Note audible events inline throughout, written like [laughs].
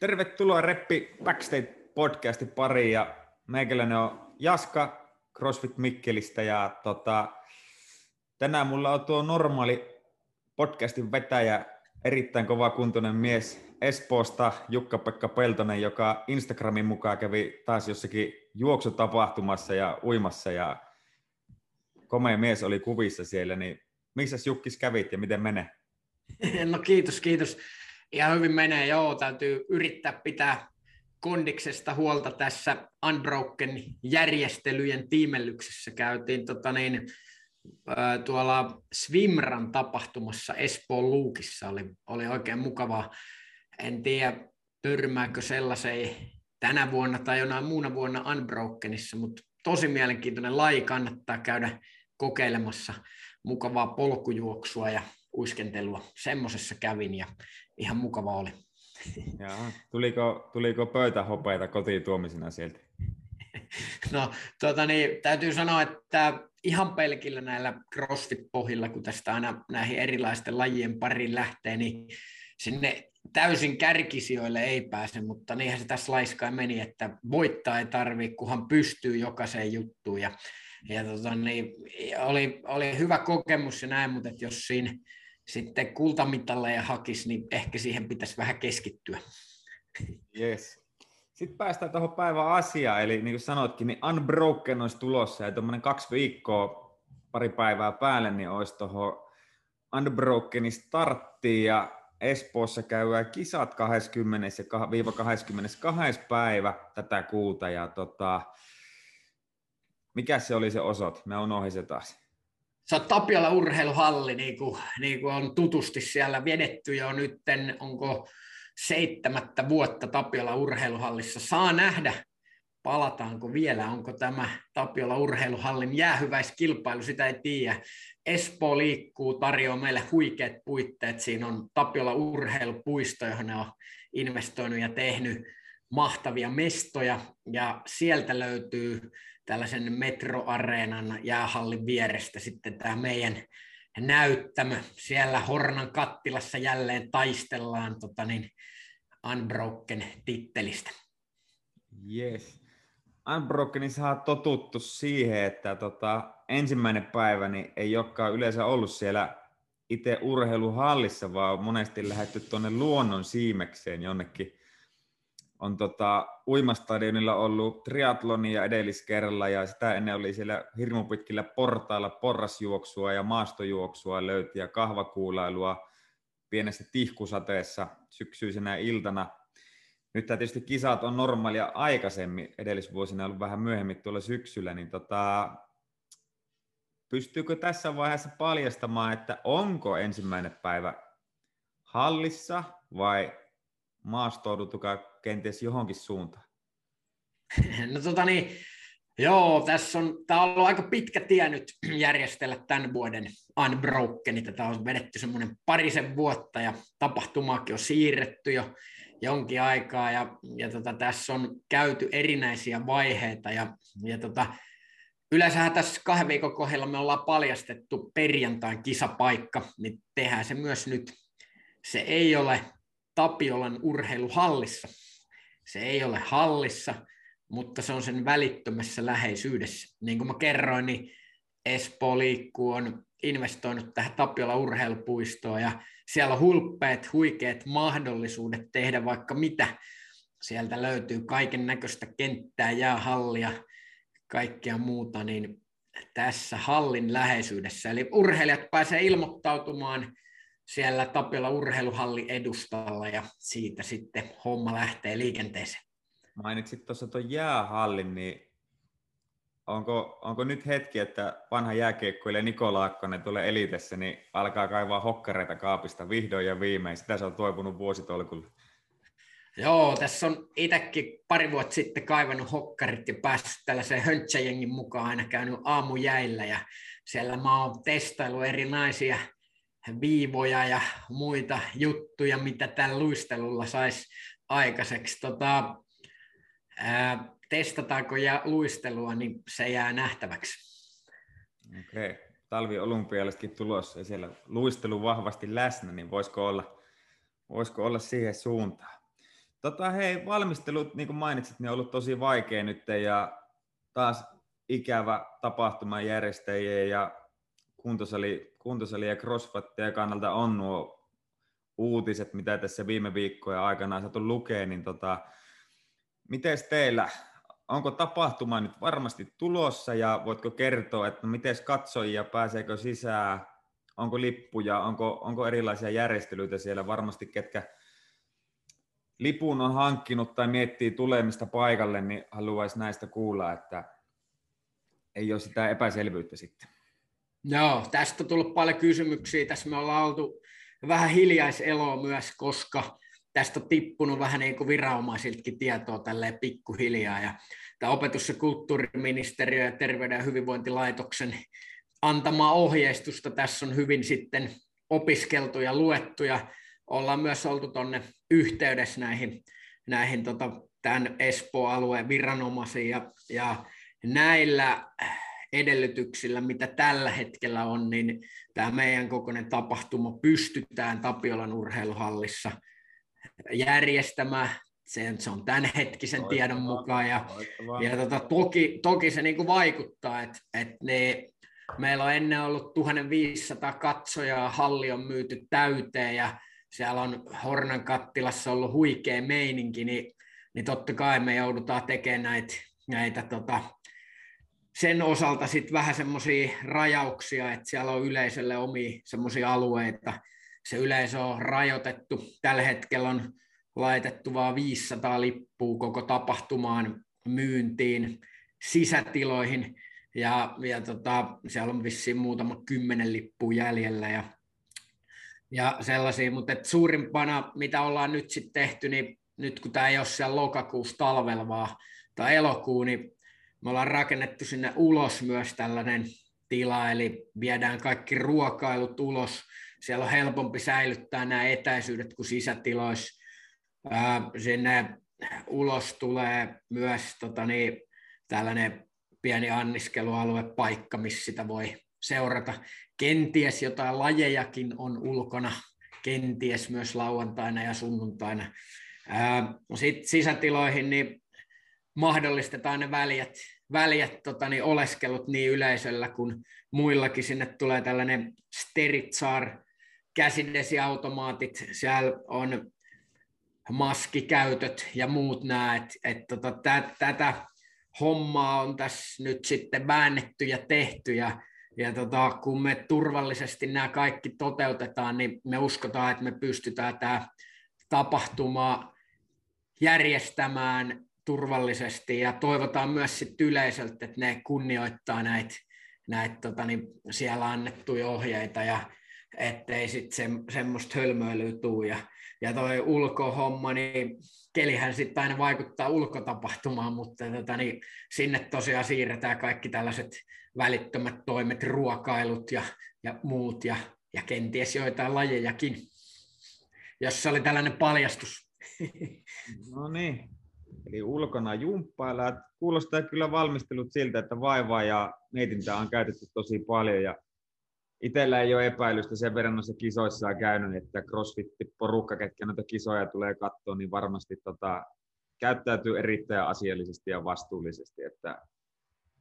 Tervetuloa Reppi Backstage-podcastin pariin ja meikäläinen on Jaska CrossFit Mikkelistä ja tota, tänään mulla on tuo normaali podcastin vetäjä, erittäin kova kuntoinen mies Espoosta, Jukka-Pekka Peltonen, joka Instagramin mukaan kävi taas jossakin juoksutapahtumassa ja uimassa ja komea mies oli kuvissa siellä, niin missä Jukkis kävit ja miten menee? [laughs] No kiitos, kiitos. Ihan hyvin menee, joo. Täytyy yrittää pitää kondiksesta huolta tässä Unbroken järjestelyjen tiimellyksessä. Käytiin tota niin, tuolla Swimran tapahtumassa Espoon Luukissa. Oli, oli oikein mukavaa. En tiedä, törmääkö sellaiseen tänä vuonna tai jonain muuna vuonna Unbrokenissa, mutta tosi mielenkiintoinen laji kannattaa käydä kokeilemassa mukavaa polkujuoksua ja uiskentelua. Semmoisessa kävin ja ihan mukava oli. [laughs] Jaa. Tuliko, tuliko pöytähopeita kotiin tuomisena sieltä? [laughs] No, tuota niin, täytyy sanoa, että ihan pelkillä näillä CrossFit-pohjilla, kun tästä aina näihin erilaisten lajien pariin lähtee, niin sinne täysin kärkisijoille ei pääse, mutta niinhän se tässä laiskaan meni, että voittaa ei tarvitse, kunhan pystyy jokaiseen juttuun. Ja, ja tota, niin, oli, oli hyvä kokemus ja näin, mutta jos siinä sitten kultamitalleja hakisi, niin ehkä siihen pitäisi vähän keskittyä. Yes. Sitten päästään tuohon päivän asiaan, eli niin kuin sanoitkin, niin Unbroken olisi tulossa, ja tuommoinen kaksi viikkoa, pari päivää päälle, niin olisi tuohon Unbrokenin starttiin, ja Espoossa käydään kisat 20. ja viiva 22. päivä tätä kuuta, ja tota, mikä se oli se osoite? Me unohdin se taas se on Tapiola urheiluhalli, niin kuin, niin kuin on tutusti siellä vedetty jo nytten, onko seitsemättä vuotta Tapiola urheiluhallissa. Saa nähdä, palataanko vielä, onko tämä Tapiola urheiluhallin jäähyväiskilpailu, sitä ei tiedä. Espoo liikkuu, tarjoaa meille huikeat puitteet. Siinä on Tapiola urheilupuisto, johon ne on investoinut ja tehnyt mahtavia mestoja, ja sieltä löytyy tällaisen metroareenan jäähallin vierestä sitten tämä meidän näyttämö. Siellä Hornan kattilassa jälleen taistellaan tota niin, Unbroken tittelistä. Yes. Unbrokenissa on totuttu siihen, että tota, ensimmäinen päivä niin ei olekaan yleensä ollut siellä itse urheiluhallissa, vaan monesti lähdetty tuonne luonnon siimekseen jonnekin on tota, uimastadionilla ollut triatlonia edelliskerralla ja sitä ennen oli siellä hirmupitkillä portailla porrasjuoksua ja maastojuoksua löyti ja kahvakuulailua pienessä tihkusateessa syksyisenä iltana. Nyt tietysti kisat on normaalia aikaisemmin, edellisvuosina ollut vähän myöhemmin tuolla syksyllä, niin tota, pystyykö tässä vaiheessa paljastamaan, että onko ensimmäinen päivä hallissa vai maastoudutukaa kenties johonkin suuntaan? [laughs] No tota niin, joo, tässä on, tämä on ollut aika pitkä tie nyt järjestellä tämän vuoden Unbroken. Tätä on vedetty semmoinen parisen vuotta ja tapahtumaakin on siirretty jo jonkin aikaa ja, ja tota, tässä on käyty erinäisiä vaiheita ja, ja tota, Yleensähän tässä kahden viikon kohdalla me ollaan paljastettu perjantain kisapaikka, niin tehdään se myös nyt. Se ei ole Tapiolan urheiluhallissa. Se ei ole hallissa, mutta se on sen välittömässä läheisyydessä. Niin kuin mä kerroin, niin Espoo liikkuu on investoinut tähän Tapiola urheilupuistoon ja siellä on hulppeet, huikeat mahdollisuudet tehdä vaikka mitä. Sieltä löytyy kaiken näköistä kenttää, jäähallia, kaikkea muuta, niin tässä hallin läheisyydessä. Eli urheilijat pääsee ilmoittautumaan siellä Tapiola urheiluhalli edustalla ja siitä sitten homma lähtee liikenteeseen. Mainitsit tuossa tuon jäähallin, niin onko, onko nyt hetki, että vanha jääkiekkoilija Niko Laakkonen tulee elitessä, niin alkaa kaivaa hokkareita kaapista vihdoin ja viimein. Sitä se on toipunut vuositolkulla. Joo, tässä on itsekin pari vuotta sitten kaivannut hokkarit ja päässyt tällaiseen höntsäjengin mukaan aina käynyt aamujäillä ja siellä mä oon testailu erinäisiä viivoja ja muita juttuja, mitä tällä luistelulla saisi aikaiseksi. Tota, ää, testataanko ja luistelua, niin se jää nähtäväksi. Okei. Okay. Talvi olympialaisetkin tulossa ja siellä luistelu vahvasti läsnä, niin voisiko olla, voisiko olla siihen suuntaan? Tota, hei, valmistelut, niin kuin mainitsit, niin on ollut tosi vaikea nyt ja taas ikävä tapahtuma järjestäjien ja kuntosali, kuntosali ja crossfitteja kannalta on nuo uutiset, mitä tässä viime viikkojen aikana on saatu lukea, niin tota, miten teillä, onko tapahtuma nyt varmasti tulossa ja voitko kertoa, että no miten katsojia, pääseekö sisään, onko lippuja, onko, onko erilaisia järjestelyitä siellä varmasti, ketkä lipun on hankkinut tai miettii tulemista paikalle, niin haluaisi näistä kuulla, että ei ole sitä epäselvyyttä sitten. Joo, tästä on tullut paljon kysymyksiä. Tässä me ollaan oltu vähän hiljaiseloa myös, koska tästä on tippunut vähän niin kuin viranomaisiltakin tietoa tälleen pikkuhiljaa. Ja tämä opetus- ja kulttuuriministeriö ja terveyden ja hyvinvointilaitoksen antamaa ohjeistusta tässä on hyvin sitten opiskeltu ja luettu ja ollaan myös oltu tuonne yhteydessä näihin, näihin tota, tämän Espoo-alueen viranomaisiin ja, ja näillä edellytyksillä, mitä tällä hetkellä on, niin tämä meidän kokoinen tapahtuma pystytään Tapiolan urheiluhallissa järjestämään. Se, se on tämänhetkisen Loistavaa. tiedon mukaan. Ja, ja tota, toki, toki se niin vaikuttaa, että, että ne, meillä on ennen ollut 1500 katsojaa, halli on myyty täyteen ja siellä on Hornan kattilassa ollut huikea meininki, niin, niin totta kai me joudutaan tekemään näitä, näitä tota, sen osalta sitten vähän semmoisia rajauksia, että siellä on yleisölle omia semmoisia alueita. Se yleisö on rajoitettu. Tällä hetkellä on laitettu vain 500 lippua koko tapahtumaan myyntiin sisätiloihin. Ja, ja tota, siellä on vissiin muutama kymmenen lippua jäljellä ja, ja sellaisia, mutta et suurimpana, mitä ollaan nyt sitten tehty, niin nyt kun tämä ei ole siellä lokakuussa talvella, vaan tai elokuu, niin me ollaan rakennettu sinne ulos myös tällainen tila, eli viedään kaikki ruokailut ulos. Siellä on helpompi säilyttää nämä etäisyydet kuin sisätiloissa. Sinne ulos tulee myös tota niin, tällainen pieni anniskelualuepaikka, missä sitä voi seurata. Kenties jotain lajejakin on ulkona, kenties myös lauantaina ja sunnuntaina. Sitten sisätiloihin niin mahdollistetaan ne väljät, väljät tota, niin oleskelut niin yleisöllä kuin muillakin. Sinne tulee tällainen Steritsar käsidesiautomaatit, siellä on maskikäytöt ja muut nämä, että et, tota, tätä hommaa on tässä nyt sitten väännetty ja tehty ja, ja tota, kun me turvallisesti nämä kaikki toteutetaan, niin me uskotaan, että me pystytään tämä tapahtuma järjestämään turvallisesti ja toivotaan myös sit yleisöltä, että ne kunnioittaa näitä näit, tota, niin siellä annettuja ohjeita ja ettei sitten se, semmoista hölmöilyä tuu. Ja, ja toi ulkohomma, niin kelihän sitten aina vaikuttaa ulkotapahtumaan, mutta tota, niin sinne tosiaan siirretään kaikki tällaiset välittömät toimet, ruokailut ja, ja muut ja, ja kenties joitain lajejakin, jos se oli tällainen paljastus. No niin, Eli ulkona jumppailla. Kuulostaa kyllä valmistelut siltä, että vaivaa ja mietintää on käytetty tosi paljon. Ja itsellä ei ole epäilystä sen verran noissa kisoissa käynyt, että CrossFit-porukka, ketkä noita kisoja tulee katsoa, niin varmasti tota, käyttäytyy erittäin asiallisesti ja vastuullisesti. Että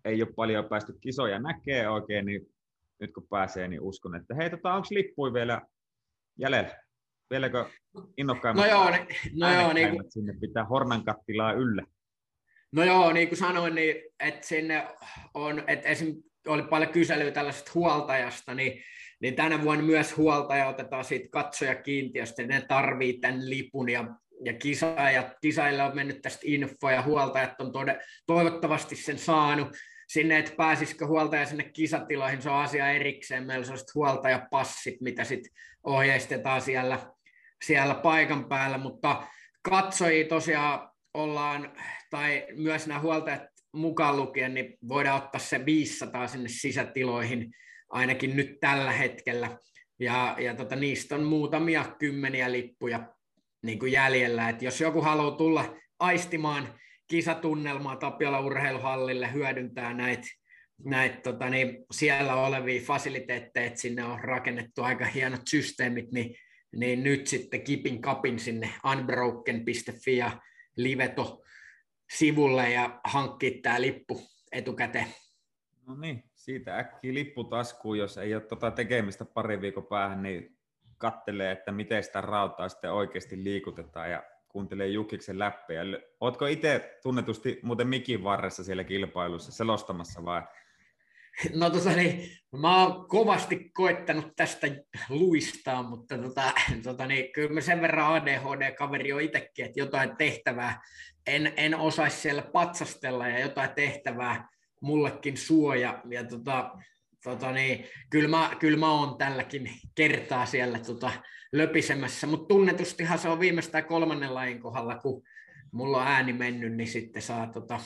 ei ole paljon päästy kisoja näkee oikein, niin nyt kun pääsee, niin uskon, että hei, tota, onko lippui vielä jäljellä? Vieläkö innokkaimmat no joo, no joo, niin kuin, sinne pitää Hornan kattilaa yllä? No joo, niin kuin sanoin, niin, että sinne on, että esim. oli paljon kyselyä tällaisesta huoltajasta, niin, niin tänä vuonna myös huoltaja otetaan siitä katsoja kiintiöstä, ne tarvii tämän lipun ja, ja kisaajat, kisaille on mennyt tästä info ja huoltajat on tode, toivottavasti sen saanut sinne, että pääsisikö huoltaja sinne kisatiloihin, se on asia erikseen. Meillä on sellaiset huoltajapassit, mitä sitten ohjeistetaan siellä siellä paikan päällä, mutta katsojia tosiaan ollaan, tai myös nämä huoltajat mukaan lukien, niin voidaan ottaa se 500 sinne sisätiloihin ainakin nyt tällä hetkellä. Ja, ja tota, niistä on muutamia kymmeniä lippuja niin kuin jäljellä. Et jos joku haluaa tulla aistimaan kisatunnelmaa Tapiola urheiluhallille, hyödyntää näitä näit, tota, niin siellä olevia fasiliteetteja, sinne on rakennettu aika hienot systeemit, niin niin nyt sitten kipin kapin sinne unbroken.fi ja liveto sivulle ja hankkia tämä lippu etukäteen. No niin, siitä äkkiä lippu taskuun, jos ei ole tota tekemistä pari viikon päähän, niin kattelee, että miten sitä rautaa sitten oikeasti liikutetaan ja kuuntelee Jukiksen läppejä. Oletko itse tunnetusti muuten mikin varressa siellä kilpailussa selostamassa vai? No tota, niin, mä oon kovasti koettanut tästä luistaa, mutta tota, tota, niin, kyllä mä sen verran ADHD-kaveri on itsekin, että jotain tehtävää en, en osaisi siellä patsastella ja jotain tehtävää mullekin suoja. Ja tota, tota niin, kyllä, mä, kyllä mä oon tälläkin kertaa siellä tota, löpisemässä, mutta tunnetustihan se on viimeistään kolmannen lajin kohdalla, kun mulla on ääni mennyt, niin sitten saa tota,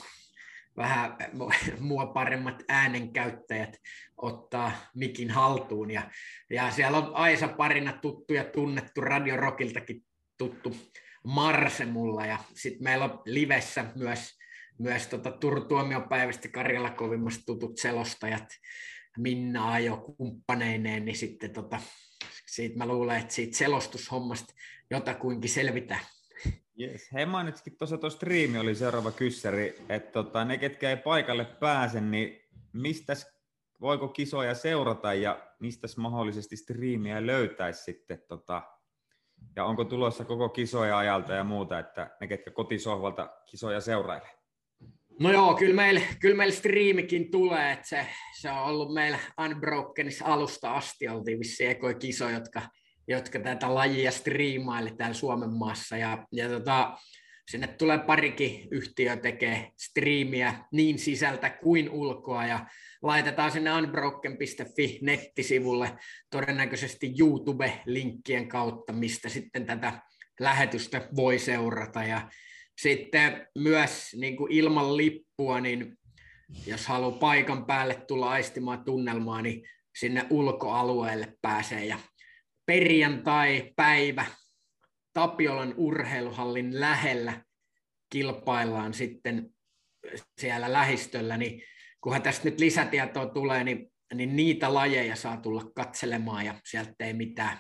vähän [laughs] mua paremmat äänenkäyttäjät ottaa mikin haltuun. Ja, ja siellä on Aisa parina tuttu ja tunnettu Radio Rockiltakin tuttu Marse mulla. Ja sitten meillä on livessä myös, myös tota Turun tuomiopäivästä Karjala kovimmasta tutut selostajat, Minna Ajo kumppaneineen, niin sitten tota, siitä mä luulen, että siitä selostushommasta jotakuinkin selvitään. Yes. Hei mainitsitkin tuossa tuo striimi oli seuraava kyssäri, että tota, ne ketkä ei paikalle pääse, niin mistä voiko kisoja seurata ja mistä mahdollisesti striimiä löytäisi sitten tota, ja onko tulossa koko kisoja ajalta ja muuta, että ne ketkä kotisohvalta kisoja seurailee? No joo, kyllä meillä, kyllä meillä striimikin tulee, että se, se on ollut meillä Unbrokenissa alusta asti, oltiin vissiin ekoja kisoja, jotka, jotka tätä lajia striimaili täällä Suomen maassa, ja, ja tota, sinne tulee parikin yhtiö tekee striimiä niin sisältä kuin ulkoa, ja laitetaan sinne unbroken.fi nettisivulle todennäköisesti YouTube-linkkien kautta, mistä sitten tätä lähetystä voi seurata, ja sitten myös niin kuin ilman lippua, niin jos haluaa paikan päälle tulla aistimaan tunnelmaa, niin sinne ulkoalueelle pääsee. Ja perjantai-päivä Tapiolan urheiluhallin lähellä kilpaillaan sitten siellä lähistöllä, niin kunhan tästä nyt lisätietoa tulee, niin, niin niitä lajeja saa tulla katselemaan ja sieltä ei mitään,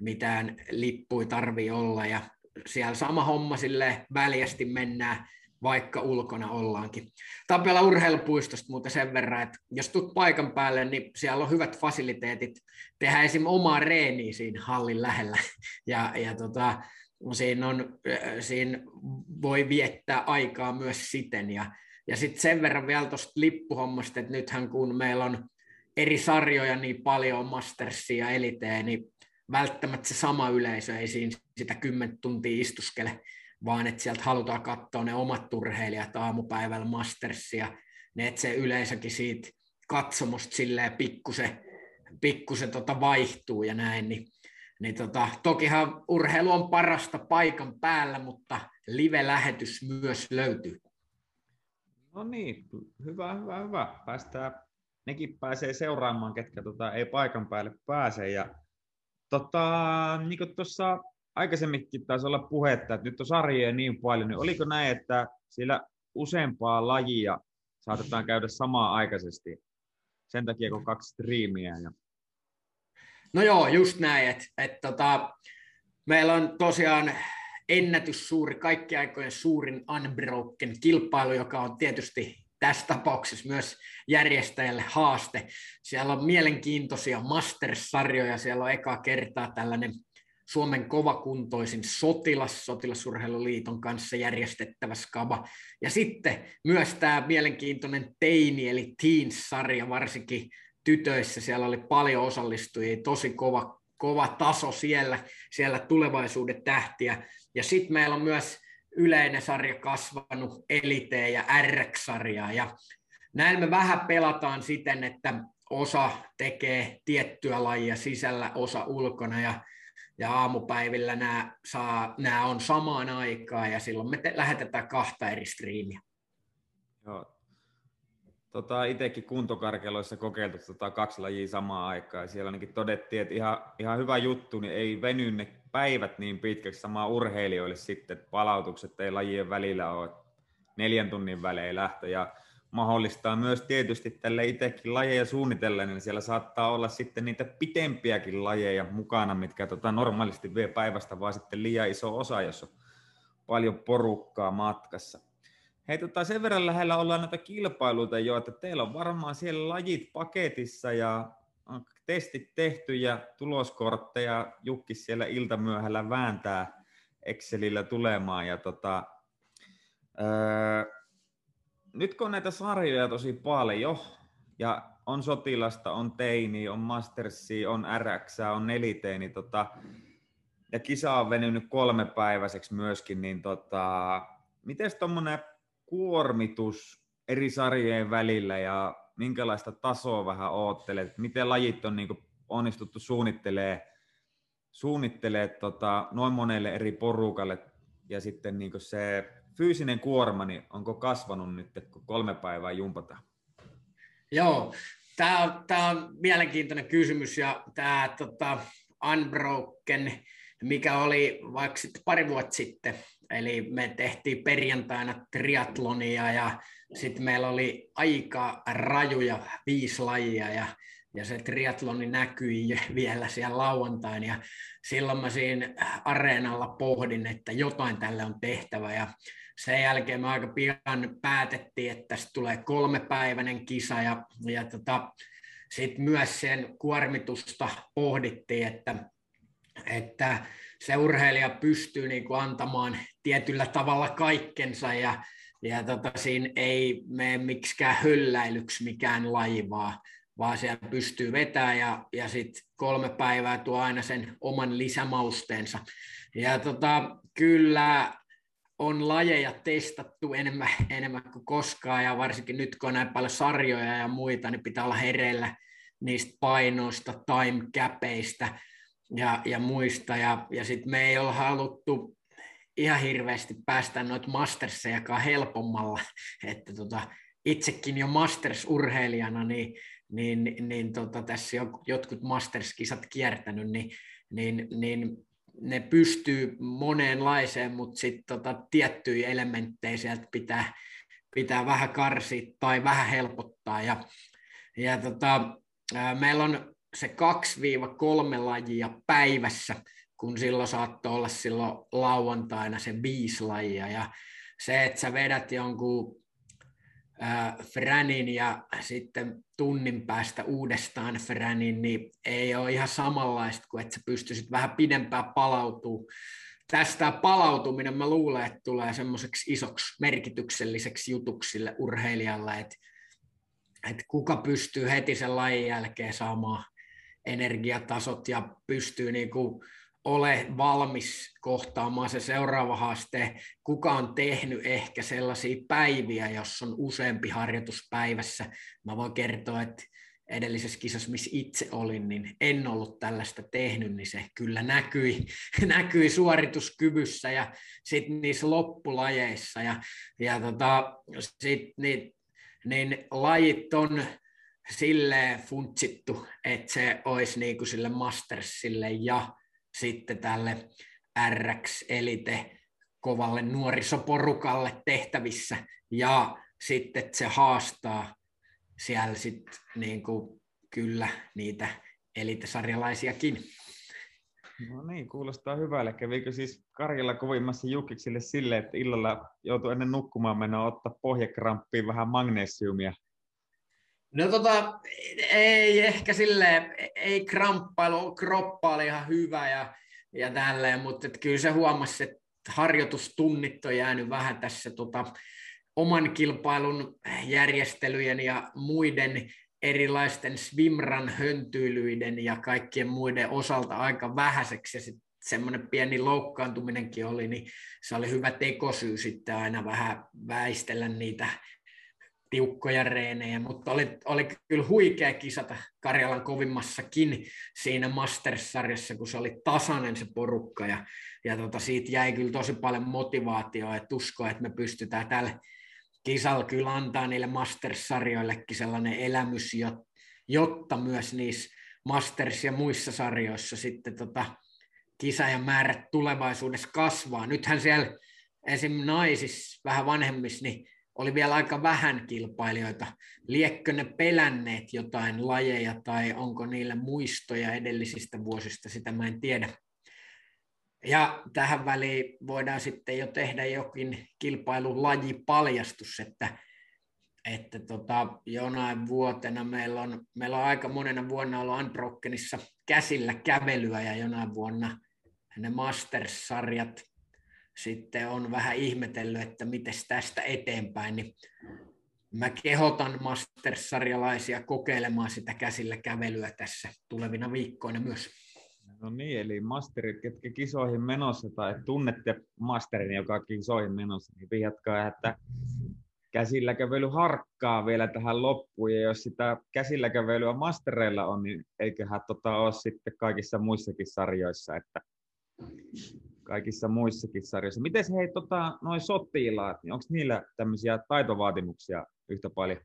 mitään lippuja tarvi olla. Ja siellä sama homma sille väljästi mennään, vaikka ulkona ollaankin. Tapiola urheilupuistosta muuten sen verran, että jos tulet paikan päälle, niin siellä on hyvät fasiliteetit tehdä esim. omaa reeniä siinä hallin lähellä. [laughs] Ja, ja tota, siinä, on, siinä voi viettää aikaa myös siten. Ja, ja sitten sen verran vielä tuosta lippuhommasta, että nythän kun meillä on eri sarjoja niin paljon, Mastersia ja Eliteen, niin välttämättä se sama yleisö ei siinä sitä kymmentä tuntia istuskele, vaan että sieltä halutaan katsoa ne omat urheilijat aamupäivällä Mastersia, ne että se yleisökin siitä katsomusta silleen pikkusen, pikkusen tota vaihtuu ja näin, niin, niin tota, tokihan urheilu on parasta paikan päällä, mutta live-lähetys myös löytyy. No niin, hyvä, hyvä, hyvä. Päästään, nekin pääsee seuraamaan, ketkä tota, ei paikan päälle pääse. Ja Tota, niin kuin tuossa aikaisemminkin taisi olla puhetta, että nyt on sarjoja niin paljon, niin oliko näin, että siellä useampaa lajia saatetaan käydä samaan aikaisesti sen takia, kun kaksi striimiä? Ja... No joo, just näin, että et, tota, meillä on tosiaan ennätys suuri, kaikki aikojen suurin Unbroken kilpailu, joka on tietysti tässä tapauksessa myös järjestäjälle haaste. Siellä on mielenkiintoisia Masters-sarjoja, siellä on eka kertaa tällainen Suomen kovakuntoisin sotilas, sotilasurheiluliiton kanssa järjestettävä skaba. Ja sitten myös tämä mielenkiintoinen teini, eli Teens-sarja, varsinkin tytöissä, siellä oli paljon osallistujia, tosi kova, kova taso siellä, siellä tulevaisuuden tähtiä. Ja sitten meillä on myös yleinen sarja kasvanut eliteen ja RX-sarjaa. Ja näin me vähän pelataan siten, että osa tekee tiettyä lajia sisällä, osa ulkona ja, ja aamupäivillä nämä, saa, nämä on samaan aikaan ja silloin me te, lähetetään kahta eri striimiä. Joo. Tota, itsekin kuntokarkeloissa kokeiltu tota, kaksi lajia samaan aikaan. Siellä ainakin todettiin, että ihan, ihan hyvä juttu, niin ei veny ne päivät niin pitkäksi samaa urheilijoille sitten, että palautukset ei lajien välillä ole neljän tunnin välein lähtö. Ja mahdollistaa myös tietysti tälle itsekin lajeja suunnitellen, niin siellä saattaa olla sitten niitä pitempiäkin lajeja mukana, mitkä tota normaalisti vie päivästä vaan sitten liian iso osa, jos on paljon porukkaa matkassa. Hei, tota, sen verran lähellä ollaan näitä kilpailuita jo, että teillä on varmaan siellä lajit paketissa ja on testit tehty ja tuloskortteja Jukki siellä iltamyöhällä vääntää Excelillä tulemaan. Ja tota, öö, nyt kun on näitä sarjoja tosi paljon, ja on sotilasta, on teini, on mastersi, on RX, on neliteini, tota, ja kisa on venynyt kolmepäiväiseksi myöskin, niin tota, miten tuommoinen kuormitus eri sarjojen välillä ja minkälaista tasoa vähän oottelet, miten lajit on niin onnistuttu suunnittelee, suunnittelee tota, noin monelle eri porukalle ja sitten niin se fyysinen kuorma, niin onko kasvanut nyt, kun kolme päivää jumpata? Joo, tämä on, tämä on mielenkiintoinen kysymys ja tämä tota, Unbroken, mikä oli vaikka sitten pari vuotta sitten, eli me tehtiin perjantaina triatlonia ja sitten meillä oli aika rajuja viisi lajia ja, ja se triatloni näkyi vielä siellä lauantaina. Ja silloin mä siinä areenalla pohdin, että jotain tälle on tehtävä. Ja sen jälkeen me aika pian päätettiin, että tästä tulee kolmepäiväinen kisa ja, ja tota, sitten myös sen kuormitusta pohdittiin, että, että se urheilija pystyy niin kuin antamaan tietyllä tavalla kaikkensa ja, ja tota, siinä ei mene miksikään hölläilyksi mikään laivaa, vaan siellä pystyy vetämään ja, ja sitten kolme päivää tuo aina sen oman lisämausteensa. Ja tota, kyllä on lajeja testattu enemmän, enemmän kuin koskaan, ja varsinkin nyt kun on näin paljon sarjoja ja muita, niin pitää olla hereillä niistä painoista, time capeista ja, ja muista, ja, ja sitten me ei ole haluttu ihan hirveästi päästä noita mastersejakaan helpommalla, että tota, itsekin jo masters-urheilijana, niin, niin, niin tota, tässä jotkut masters-kisat kiertänyt, niin, niin, niin ne pystyy moneenlaiseen, mutta sitten tota, tiettyjä elementtejä sieltä pitää, pitää vähän karsia tai vähän helpottaa. Ja, ja tota, meillä on se 2-3 lajia päivässä, kun silloin saattoi olla silloin lauantaina se viisi lajia. Ja se, että sä vedät jonkun Franin ja sitten tunnin päästä uudestaan Franin, niin ei ole ihan samanlaista kuin, että sä pystyisit vähän pidempään palautuu. Tästä palautuminen mä luulen, että tulee semmoiseksi isoksi merkitykselliseksi jutuksille urheilijalle, että, että kuka pystyy heti sen lajin jälkeen saamaan energiatasot ja pystyy niin kuin ole valmis kohtaamaan se seuraava haaste. Kuka on tehnyt ehkä sellaisia päiviä, jos on useampi harjoitus päivässä. Mä voin kertoa, että edellisessä kisassa, missä itse olin, niin en ollut tällaista tehnyt, niin se kyllä näkyi, [laughs] näkyi suorituskyvyssä ja sitten niissä loppulajeissa. Ja, ja tota, sit, niin, niin lajit on sille funtsittu, että se olisi niin kuin sille mastersille ja sitten tälle RX Elite kovalle nuorisoporukalle tehtävissä ja sitten se haastaa siellä sitten niin kuin kyllä niitä elitesarjalaisiakin. No niin, kuulostaa hyvälle. Kävikö siis Karjalla kovimmassa Jukiksille sille, että illalla joutuu ennen nukkumaan mennä ottaa pohjakramppiin vähän magnesiumia No tota, ei ehkä sille ei kramppailu, kroppa oli ihan hyvä ja, ja tälleen, mutta et kyllä se huomasi, että harjoitustunnit on jäänyt vähän tässä tota, oman kilpailun järjestelyjen ja muiden erilaisten swimran höntyilyiden ja kaikkien muiden osalta aika vähäiseksi. Ja sitten semmoinen pieni loukkaantuminenkin oli, niin se oli hyvä tekosyy sitten aina vähän väistellä niitä tiukkoja reenejä, mutta oli, oli kyllä huikea kisata Karjalan kovimmassakin siinä Masters-sarjassa, kun se oli tasainen se porukka ja, ja tota, siitä jäi kyllä tosi paljon motivaatioa, että uskoa, että me pystytään tällä kisalla kyllä antaa niille Masters-sarjoillekin sellainen elämys, jotta myös niissä Masters- ja muissa sarjoissa sitten tota, kisajan määrät tulevaisuudessa kasvaa. Nythän siellä esim. naisissa vähän vanhemmissa, niin oli vielä aika vähän kilpailijoita. Liekkö ne pelänneet jotain lajeja tai onko niillä muistoja edellisistä vuosista, sitä mä en tiedä. Ja tähän väliin voidaan sitten jo tehdä jokin kilpailulajipaljastus, että, että tota, jonain vuotena meillä on, meillä on aika monena vuonna ollut Unbrokenissa käsillä kävelyä ja jonain vuonna ne Masters-sarjat sitten on vähän ihmetellyt, että miten tästä eteenpäin, niin mä kehotan Masters-sarjalaisia kokeilemaan sitä käsillä kävelyä tässä tulevina viikkoina myös. No niin, eli masterit, ketkä kisoihin menossa tai tunnette masterin, joka on kisoihin menossa, niin vihjatkaa, että käsillä kävely harkkaa vielä tähän loppuun, ja jos sitä käsillä kävelyä mastereilla on, niin eiköhän tota ole sitten kaikissa muissakin sarjoissa, että kaikissa muissakin sarjoissa. Miten hei, tota, noin sotilaat, niin onko niillä tämmöisiä taitovaatimuksia yhtä paljon?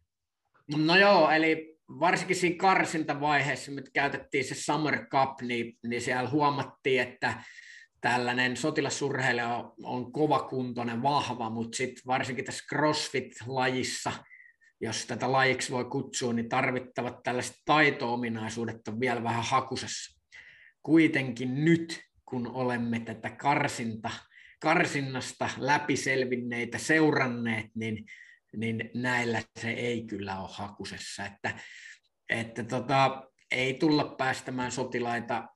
No joo, eli varsinkin siinä karsintavaiheessa, nyt käytettiin se Summer Cup, niin, niin siellä huomattiin, että tällainen sotilasurheilija on, on kovakuntoinen, vahva, mutta sitten varsinkin tässä CrossFit-lajissa, jos tätä lajiksi voi kutsua, niin tarvittavat tällaiset taito-ominaisuudet on vielä vähän hakusessa. Kuitenkin nyt kun olemme tätä karsinta, karsinnasta läpiselvinneitä seuranneet, niin, niin näillä se ei kyllä ole hakusessa. Että, että tota, ei tulla päästämään sotilaita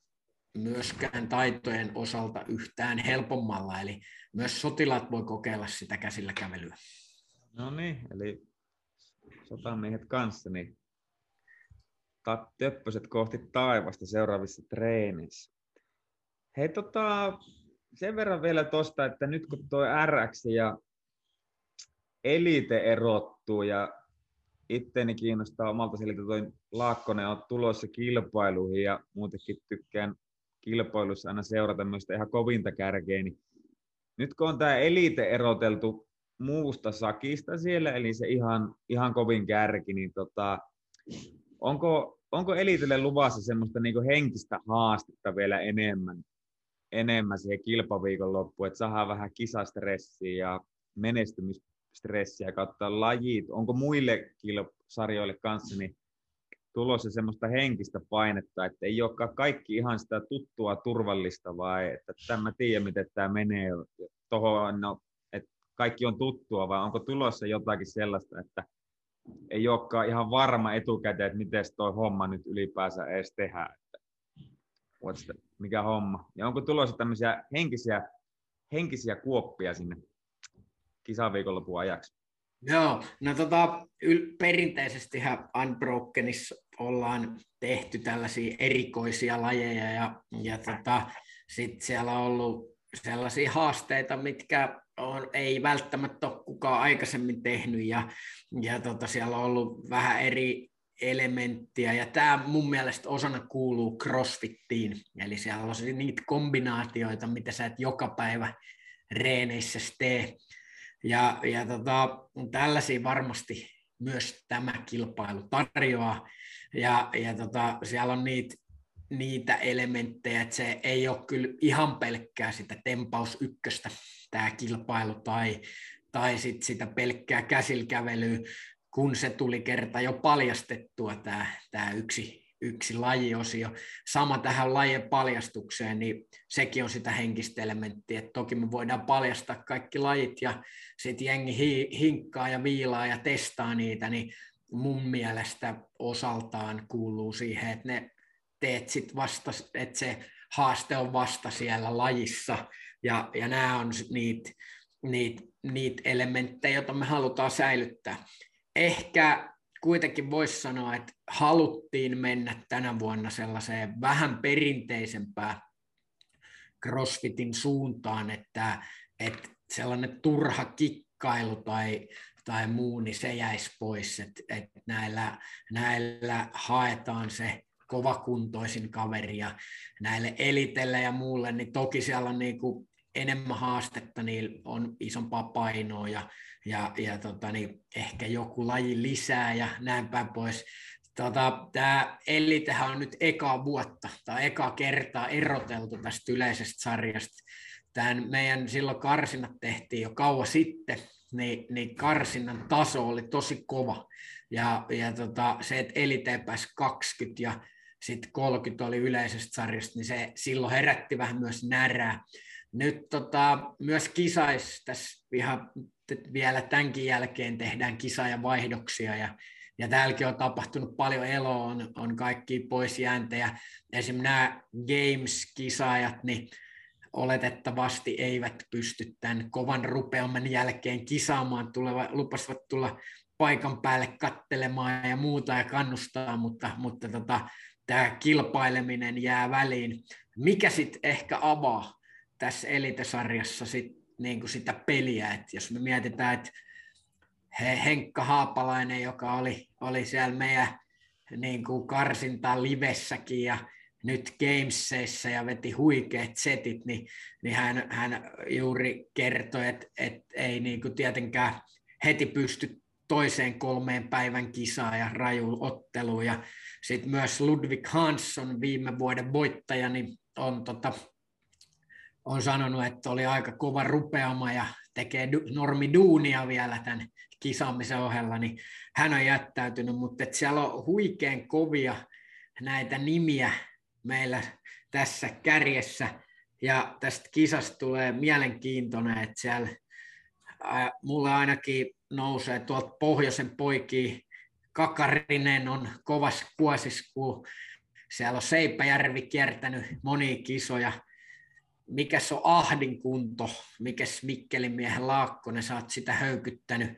myöskään taitojen osalta yhtään helpommalla, eli myös sotilaat voi kokeilla sitä käsillä kävelyä. No niin, eli sotamiehet kanssa, niin töppöset kohti taivasta seuraavissa treenissä. Hei, tota, sen verran vielä tuosta, että nyt kun tuo RX ja Elite erottuu ja itteeni kiinnostaa omalta siltä toi Laakkonen on tulossa kilpailuihin ja muutenkin tykkään kilpailussa aina seurata myös ihan kovinta kärkeä, niin nyt kun on tämä Elite eroteltu muusta sakista siellä, eli se ihan, ihan kovin kärki, niin tota, onko, onko Elitelle luvassa semmoista niin henkistä haastetta vielä enemmän enemmän siihen kilpaviikon loppuun, että saadaan vähän kisastressiä ja menestymisstressiä kautta lajit. Onko muille kilpasarjoille kanssa niin tulossa semmoista henkistä painetta, että ei olekaan kaikki ihan sitä tuttua turvallista, vai että tämä tiedä, miten tämä menee tuohon, no, että kaikki on tuttua, vai onko tulossa jotakin sellaista, että ei olekaan ihan varma etukäteen, että miten tuo homma nyt ylipäänsä edes tehdään what's the, mikä homma. Ja onko tulossa tämmöisiä henkisiä, henkisiä kuoppia sinne kisaviikonlopun ajaksi? Joo, no tota, yl- perinteisesti Unbrokenissa ollaan tehty tällaisia erikoisia lajeja ja, ja tota, sitten siellä on ollut sellaisia haasteita, mitkä on, ei välttämättä ole kukaan aikaisemmin tehnyt ja, ja tota, siellä on ollut vähän eri elementtiä, ja tämä mun mielestä osana kuuluu crossfittiin, eli siellä on niitä kombinaatioita, mitä sä et joka päivä reeneissä tee, ja, ja tota, tällaisia varmasti myös tämä kilpailu tarjoaa, ja, ja tota, siellä on niitä, niitä elementtejä, että se ei ole kyllä ihan pelkkää sitä tempaus ykköstä, tämä kilpailu, tai, tai sit sitä pelkkää käsilkävelyä, kun se tuli kerta jo paljastettua tämä, tämä yksi, yksi lajiosio. Sama tähän lajien paljastukseen, niin sekin on sitä henkistä elementtiä, toki me voidaan paljastaa kaikki lajit ja sitten jengi hi, hinkkaa ja viilaa ja testaa niitä, niin mun mielestä osaltaan kuuluu siihen, että ne teet sit vasta, että se haaste on vasta siellä lajissa ja, ja nämä on niitä niitä niit elementtejä, joita me halutaan säilyttää ehkä kuitenkin voisi sanoa, että haluttiin mennä tänä vuonna sellaiseen vähän perinteisempään CrossFitin suuntaan, että, että sellainen turha kikkailu tai, tai muu, niin se jäisi pois, että, että näillä, näillä haetaan se kovakuntoisin kaveri ja näille elitelle ja muulle, niin toki siellä on niin kuin enemmän haastetta, niin on isompaa painoa ja ja, ja tota, niin ehkä joku laji lisää ja näin päin pois. Tota, tämä Elitehän on nyt eka vuotta tai eka kertaa eroteltu tästä yleisestä sarjasta. Tämän meidän silloin karsinat tehtiin jo kauan sitten, niin, niin karsinnan taso oli tosi kova. Ja, ja tota, se, että Elite pääsi 20 ja sitten 30 oli yleisestä sarjasta, niin se silloin herätti vähän myös närää. Nyt tota, myös kisais tässä ihan vielä tämänkin jälkeen tehdään kisa- ja vaihdoksia ja, ja täälläkin on tapahtunut paljon eloa, on, on kaikki poisjääntejä. Esimerkiksi nämä Games-kisaajat, niin oletettavasti eivät pysty tämän kovan rupeaman jälkeen kisaamaan, tuleva, lupasivat tulla paikan päälle kattelemaan ja muuta ja kannustaa, mutta, mutta tota, tämä kilpaileminen jää väliin. Mikä sitten ehkä avaa tässä elitesarjassa sit, niin kuin sitä peliä, että jos me mietitään, että Henkka Haapalainen, joka oli, oli siellä meidän niin kuin karsinta livessäkin ja nyt Gamesseissa ja veti huikeat setit, niin, niin hän, hän juuri kertoi, että, että ei niin kuin tietenkään heti pysty toiseen kolmeen päivän kisaan ja raju otteluun. Ja sitten myös Ludwig Hansson, viime vuoden voittaja, niin on, tota, on sanonut, että oli aika kova rupeama ja tekee normiduunia vielä tämän kisaamisen ohella, niin hän on jättäytynyt, mutta että siellä on huikean kovia näitä nimiä meillä tässä kärjessä, ja tästä kisasta tulee mielenkiintoinen, että siellä ää, mulle ainakin nousee tuolta pohjoisen poikiin. Kakarinen on kovas kuosis, siellä on Seipäjärvi kiertänyt monia kisoja. Mikäs on Ahdin kunto, mikäs Mikkelin miehen Laakkonen, sä oot sitä höykyttänyt.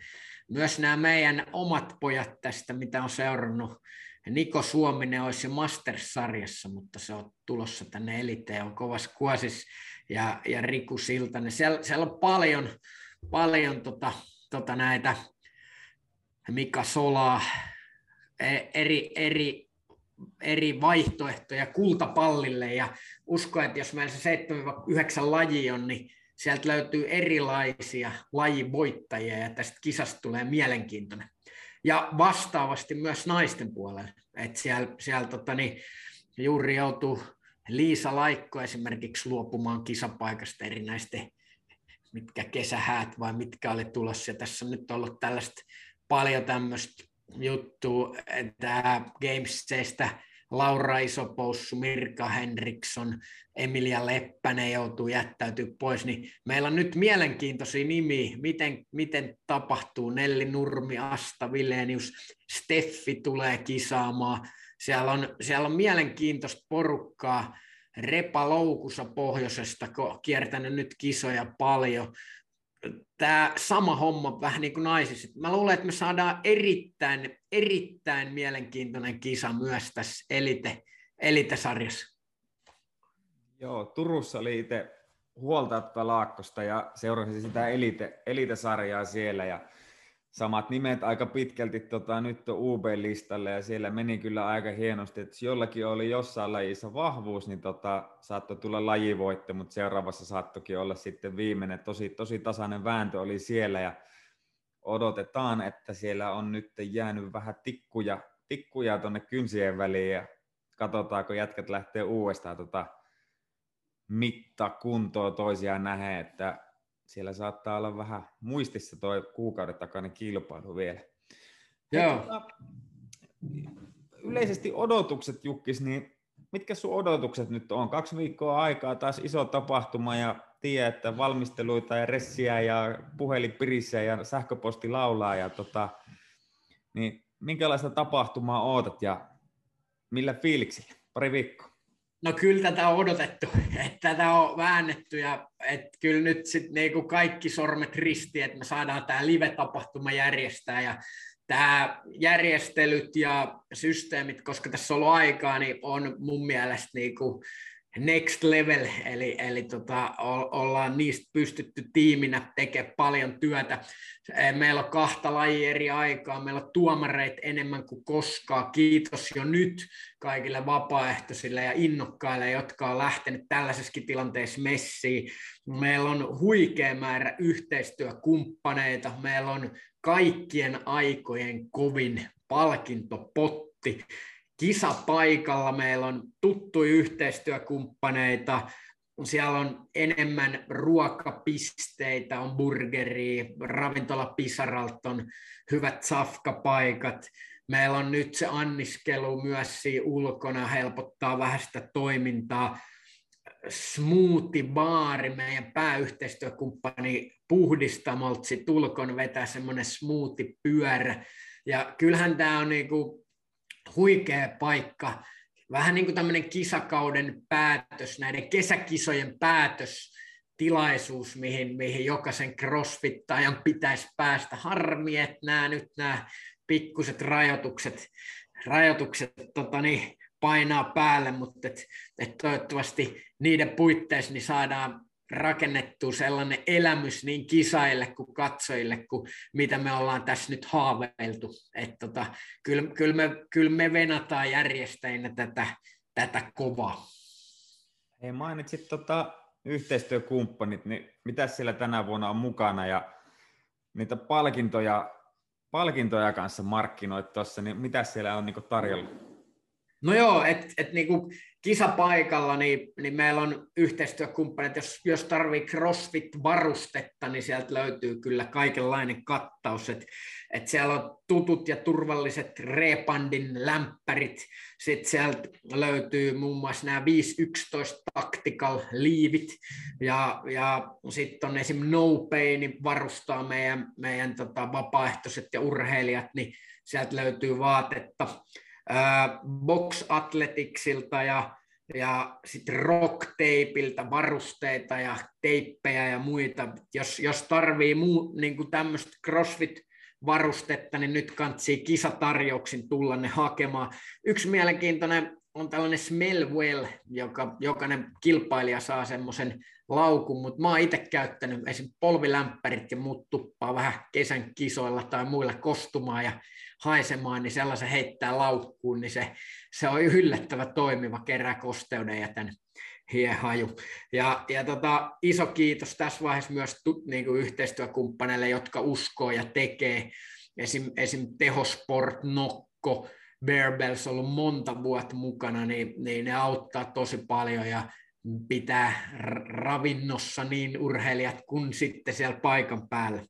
Myös nämä meidän omat pojat tästä, mitä on seurannut, Niko Suominen olisi Masters-sarjassa, mutta se on tulossa tänne eliteen, on kovas kuosis ja, ja Riku Siltanen. Siellä, siellä on paljon, paljon tota, tota näitä Mika Solaa, e, eri, eri, eri vaihtoehtoja kultapallille ja usko, että jos meillä se 7-9 laji on, niin sieltä löytyy erilaisia lajivoittajia ja tästä kisasta tulee mielenkiintoinen. Ja vastaavasti myös naisten puolella. että siellä, siellä tota, niin, juuri joutuu Liisa Laikko esimerkiksi luopumaan kisapaikasta erinäisten mitkä kesähäät vai mitkä oli tulossa. Ja tässä on nyt ollut tällaista paljon tämmöistä juttua, että Gamesista Laura Isopoussu, Mirka Henriksson, Emilia Leppänen joutuu jättäytyä pois, niin meillä on nyt mielenkiintoisia nimiä, miten, miten tapahtuu. Nelli Nurmi, Asta Vilenius, Steffi tulee kisaamaan. Siellä on, siellä on mielenkiintoista porukkaa, Repa Loukussa pohjoisesta, kiertänyt nyt kisoja paljon. Tämä sama homma vähän niin kuin naisissa. Mä luulen, että me saadaan erittäin, erittäin mielenkiintoinen kisa myös tässä elite, elite-sarjassa. Joo, Turussa oli itse huolta Laakkosta ja seurasin sitä elite, elite-sarjaa siellä ja samat nimet aika pitkälti tota, nyt on UB-listalle ja siellä meni kyllä aika hienosti, että jollakin oli jossain lajissa vahvuus, niin tota, saattoi tulla lajivoitto, mutta seuraavassa saattokin olla sitten viimeinen. Tosi, tosi tasainen vääntö oli siellä ja odotetaan, että siellä on nyt jäänyt vähän tikkuja, tikkuja tuonne kynsien väliin ja katsotaanko jätkät lähtee uudestaan tota, mittakuntoa toisiaan nähdä, että siellä saattaa olla vähän muistissa tuo kuukauden takainen kilpailu vielä. Joo. Tota, yleisesti odotukset, Jukkis, niin mitkä sun odotukset nyt on? Kaksi viikkoa aikaa, taas iso tapahtuma ja tiedä, että valmisteluita ja ressiä ja puhelipirissä ja sähköposti laulaa. Ja tota, niin minkälaista tapahtumaa ootat ja millä fiiliksillä? Pari viikkoa. No kyllä tätä on odotettu, [laughs] että tätä on väännetty ja että kyllä nyt sitten niinku kaikki sormet risti, että me saadaan tämä live-tapahtuma järjestää ja tämä järjestelyt ja systeemit, koska tässä on ollut aikaa, niin on mun mielestä niinku next level, eli, eli tota, ollaan niistä pystytty tiiminä tekemään paljon työtä. Meillä on kahta lajia eri aikaa, meillä on tuomareita enemmän kuin koskaan. Kiitos jo nyt kaikille vapaaehtoisille ja innokkaille, jotka on lähtenyt tällaisessakin tilanteessa messiin. Meillä on huikea määrä yhteistyökumppaneita, meillä on kaikkien aikojen kovin palkintopotti kisapaikalla. Meillä on tuttuja yhteistyökumppaneita, siellä on enemmän ruokapisteitä, on burgeria, ravintola Pisaralta on hyvät safkapaikat. Meillä on nyt se anniskelu myös siinä ulkona, helpottaa vähän sitä toimintaa. Smoothie-baari, meidän pääyhteistyökumppani puhdistamolta sit ulkon vetää semmoinen smoothie-pyörä. Ja kyllähän tämä on niinku huikea paikka vähän niin kuin tämmöinen kisakauden päätös, näiden kesäkisojen päätös, tilaisuus, mihin, mihin jokaisen crossfittajan pitäisi päästä. Harmi, että nämä nyt nämä pikkuset rajoitukset, rajoitukset tota niin, painaa päälle, mutta et, et toivottavasti niiden puitteissa niin saadaan rakennettu sellainen elämys niin kisaille kuin katsojille, kuin mitä me ollaan tässä nyt haaveiltu. Että tota, kyllä, kyllä, me, kyllä me venataan järjestäjinä tätä, tätä kovaa. Hei, mainitsit tota, yhteistyökumppanit, niin mitä siellä tänä vuonna on mukana ja niitä palkintoja, palkintoja kanssa markkinoit tuossa, niin mitä siellä on niin tarjolla? No joo, että et niinku kisapaikalla niin, niin meillä on yhteistyökumppanit, jos, jos tarvii CrossFit-varustetta, niin sieltä löytyy kyllä kaikenlainen kattaus, että et siellä on tutut ja turvalliset Repandin lämpärit, sitten sieltä löytyy muun muassa nämä 511 Tactical liivit, ja, ja sitten on esim. No Pain varustaa meidän, meidän tota, vapaaehtoiset ja urheilijat, niin sieltä löytyy vaatetta, Box Athleticsilta ja, ja sitten Rock Tapeilta varusteita ja teippejä ja muita. Jos, jos tarvii muu, niin tämmöistä CrossFit varustetta, niin nyt kantsii kisatarjouksin tulla ne hakemaan. Yksi mielenkiintoinen on tällainen Smellwell, joka jokainen kilpailija saa semmoisen laukun, mutta mä oon itse käyttänyt esim. polvilämpärit ja muut tuppaa vähän kesän kisoilla tai muilla kostumaan ja haisemaan, niin sellaisen heittää laukkuun, niin se, se on yllättävä toimiva, kerää kosteuden ja tämän hiehaju. Ja, ja tota, iso kiitos tässä vaiheessa myös tu, niin kuin yhteistyökumppaneille, jotka uskoo ja tekee. Esim, esim. Tehosport, Nokko, Bearbells on ollut monta vuotta mukana, niin, niin ne auttaa tosi paljon ja pitää ravinnossa niin urheilijat kuin sitten siellä paikan päällä.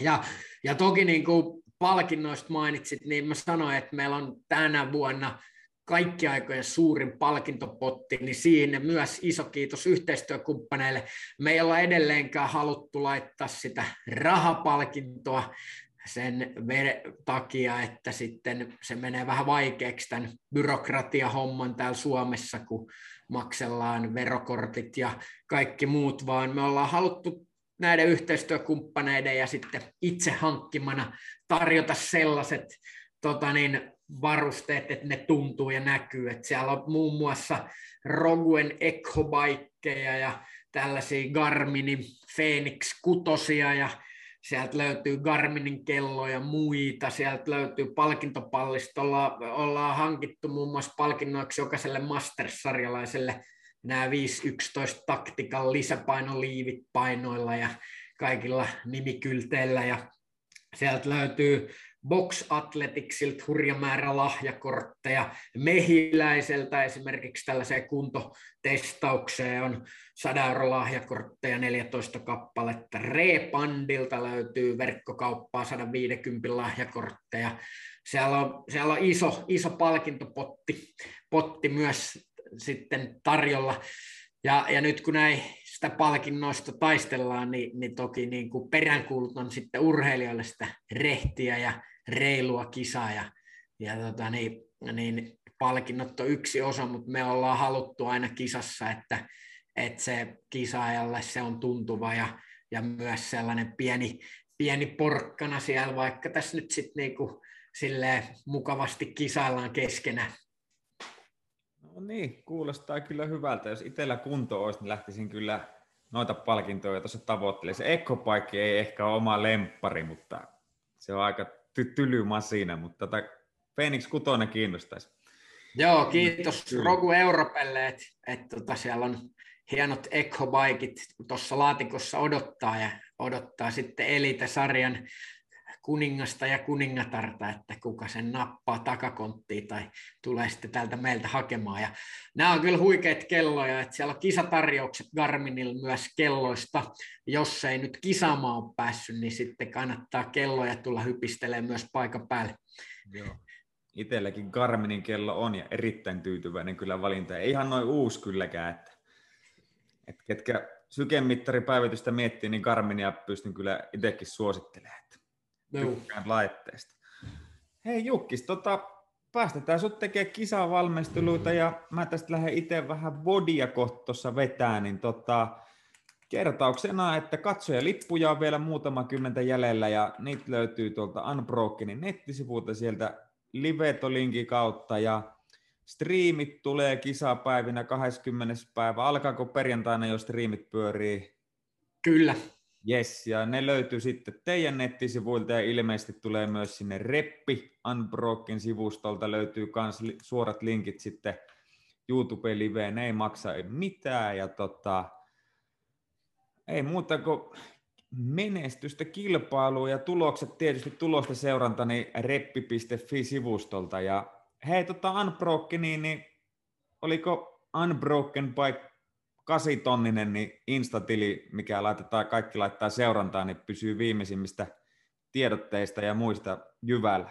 Ja, ja toki niin kuin palkinnoista mainitsit, niin mä sanoin, että meillä on tänä vuonna kaikki aikojen suurin palkintopotti, niin siinä myös iso kiitos yhteistyökumppaneille. Me ei olla edelleenkään haluttu laittaa sitä rahapalkintoa sen takia, että sitten se menee vähän vaikeaksi tämän byrokratiahomman täällä Suomessa, kun maksellaan verokortit ja kaikki muut, vaan me ollaan haluttu näiden yhteistyökumppaneiden ja sitten itse hankkimana tarjota sellaiset tota niin, varusteet, että ne tuntuu ja näkyy. Että siellä on muun muassa Roguen Ecobikeja ja tällaisia Garminin Phoenix kutosia ja sieltä löytyy Garminin kelloja ja muita, sieltä löytyy palkintopallistolla, ollaan hankittu muun muassa palkinnoiksi jokaiselle Masters-sarjalaiselle nämä 511 taktikan lisäpainoliivit painoilla ja kaikilla nimikylteillä ja sieltä löytyy Box Athleticsilta hurja määrä lahjakortteja. Mehiläiseltä esimerkiksi tällaiseen kuntotestaukseen on 100 euro lahjakortteja 14 kappaletta. Repandilta löytyy verkkokauppaa 150 lahjakortteja. Siellä on, siellä on iso, iso palkintopotti potti myös sitten tarjolla. Ja, ja nyt kun näin sitä palkinnoista taistellaan, niin, niin toki niin kuin peräänkuulutan sitten urheilijoille sitä rehtiä ja reilua kisaa. Ja, ja tota, niin, niin palkinnot on yksi osa, mutta me ollaan haluttu aina kisassa, että, että se kisaajalle se on tuntuva ja, ja myös sellainen pieni, pieni porkkana siellä, vaikka tässä nyt sitten niinku mukavasti kisaillaan keskenään. No niin, kuulostaa kyllä hyvältä. Jos itsellä kunto olisi, niin lähtisin kyllä noita palkintoja tuossa tavoittelemaan. Se ekopaikki ei ehkä ole oma lemppari, mutta se on aika ty- tyly masina, mutta tota Phoenix 6 kiinnostaisi. Joo, kiitos. Rogu Europelle, että et tota siellä on hienot ekobaikit tuossa laatikossa odottaa ja odottaa sitten Elite-sarjan kuningasta ja kuningatarta, että kuka sen nappaa takakonttiin tai tulee sitten täältä meiltä hakemaan. Ja nämä on kyllä huikeat kelloja, että siellä on kisatarjoukset Garminilla myös kelloista. Jos ei nyt kisaamaan ole päässyt, niin sitten kannattaa kelloja tulla hypistelemään myös paikan päälle. Joo. Itselläkin Garminin kello on ja erittäin tyytyväinen kyllä valinta. Ei ihan noin uusi kylläkään, että, että ketkä sykemittaripäivitystä miettii, niin Garminia pystyn kyllä itsekin suosittelemaan. Tykkään laitteesta. Hei Jukkis, tota, päästetään sut tekemään kisavalmisteluita ja mä tästä lähden itse vähän vodia kohtossa vetää, niin tota, kertauksena, että katsoja lippuja on vielä muutama kymmentä jäljellä ja niitä löytyy tuolta Unbrokenin nettisivuilta sieltä Liveto-linkin kautta ja striimit tulee kisapäivinä 20. päivä. Alkaako perjantaina jo striimit pyörii? Kyllä, Yes, ja ne löytyy sitten teidän nettisivuilta ja ilmeisesti tulee myös sinne Reppi Unbroken sivustolta löytyy myös suorat linkit sitten YouTube-liveen, ne ei maksa mitään ja tota, ei muuta kuin menestystä kilpailua ja tulokset, tietysti tulosta seuranta, niin reppi.fi-sivustolta. Ja hei, tota Unbroken, niin, niin oliko Unbroken by kasitonninen niin Instatili, mikä laitetaan, kaikki laittaa seurantaan, niin pysyy viimeisimmistä tiedotteista ja muista jyvällä.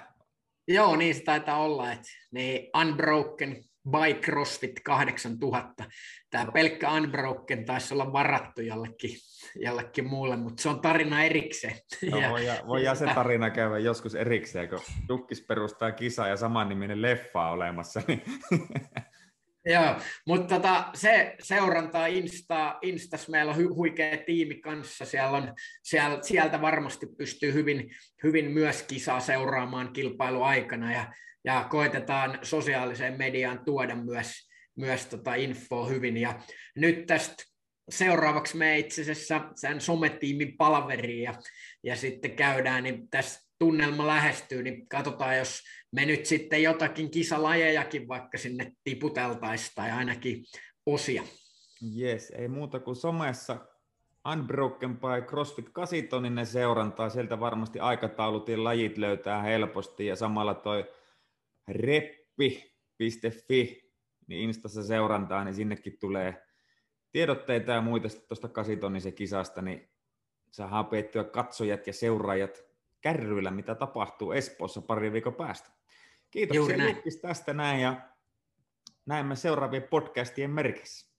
Joo, niin se taitaa olla, että niin Unbroken by CrossFit 8000. Tämä pelkkä Unbroken taisi olla varattu jollekin, jollekin muulle, mutta se on tarina erikseen. No, ja, voidaan, voidaan se tarina käydä joskus erikseen, kun Jukkis perustaa kisa ja samanniminen leffa olemassa. Niin [laughs] Joo, mutta tota, se seurantaa Insta, Instas, meillä on hu- huikea tiimi kanssa, siellä on, siellä, sieltä varmasti pystyy hyvin, hyvin myös kisaa seuraamaan kilpailuaikana ja, ja koitetaan sosiaaliseen mediaan tuoda myös, myös tota infoa hyvin. Ja nyt tästä seuraavaksi me itse asiassa sen sometiimin palaveriin ja, ja sitten käydään, niin tässä tunnelma lähestyy, niin katsotaan, jos me nyt sitten jotakin kisalajejakin vaikka sinne tiputeltaisiin tai ainakin osia. Yes, ei muuta kuin somessa Unbroken by CrossFit 8 ne seurantaa, sieltä varmasti aikataulut ja lajit löytää helposti ja samalla toi reppi.fi, niin Instassa seurantaa, niin sinnekin tulee tiedotteita ja muita tuosta kasitonnisen kisasta, niin saadaan peettyä katsojat ja seuraajat kärryillä, mitä tapahtuu Espoossa pari viikon päästä. Kiitoksia Jukkis tästä näin ja näemme seuraavien podcastien merkissä.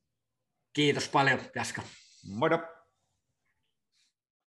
Kiitos paljon, Jaska. Moida!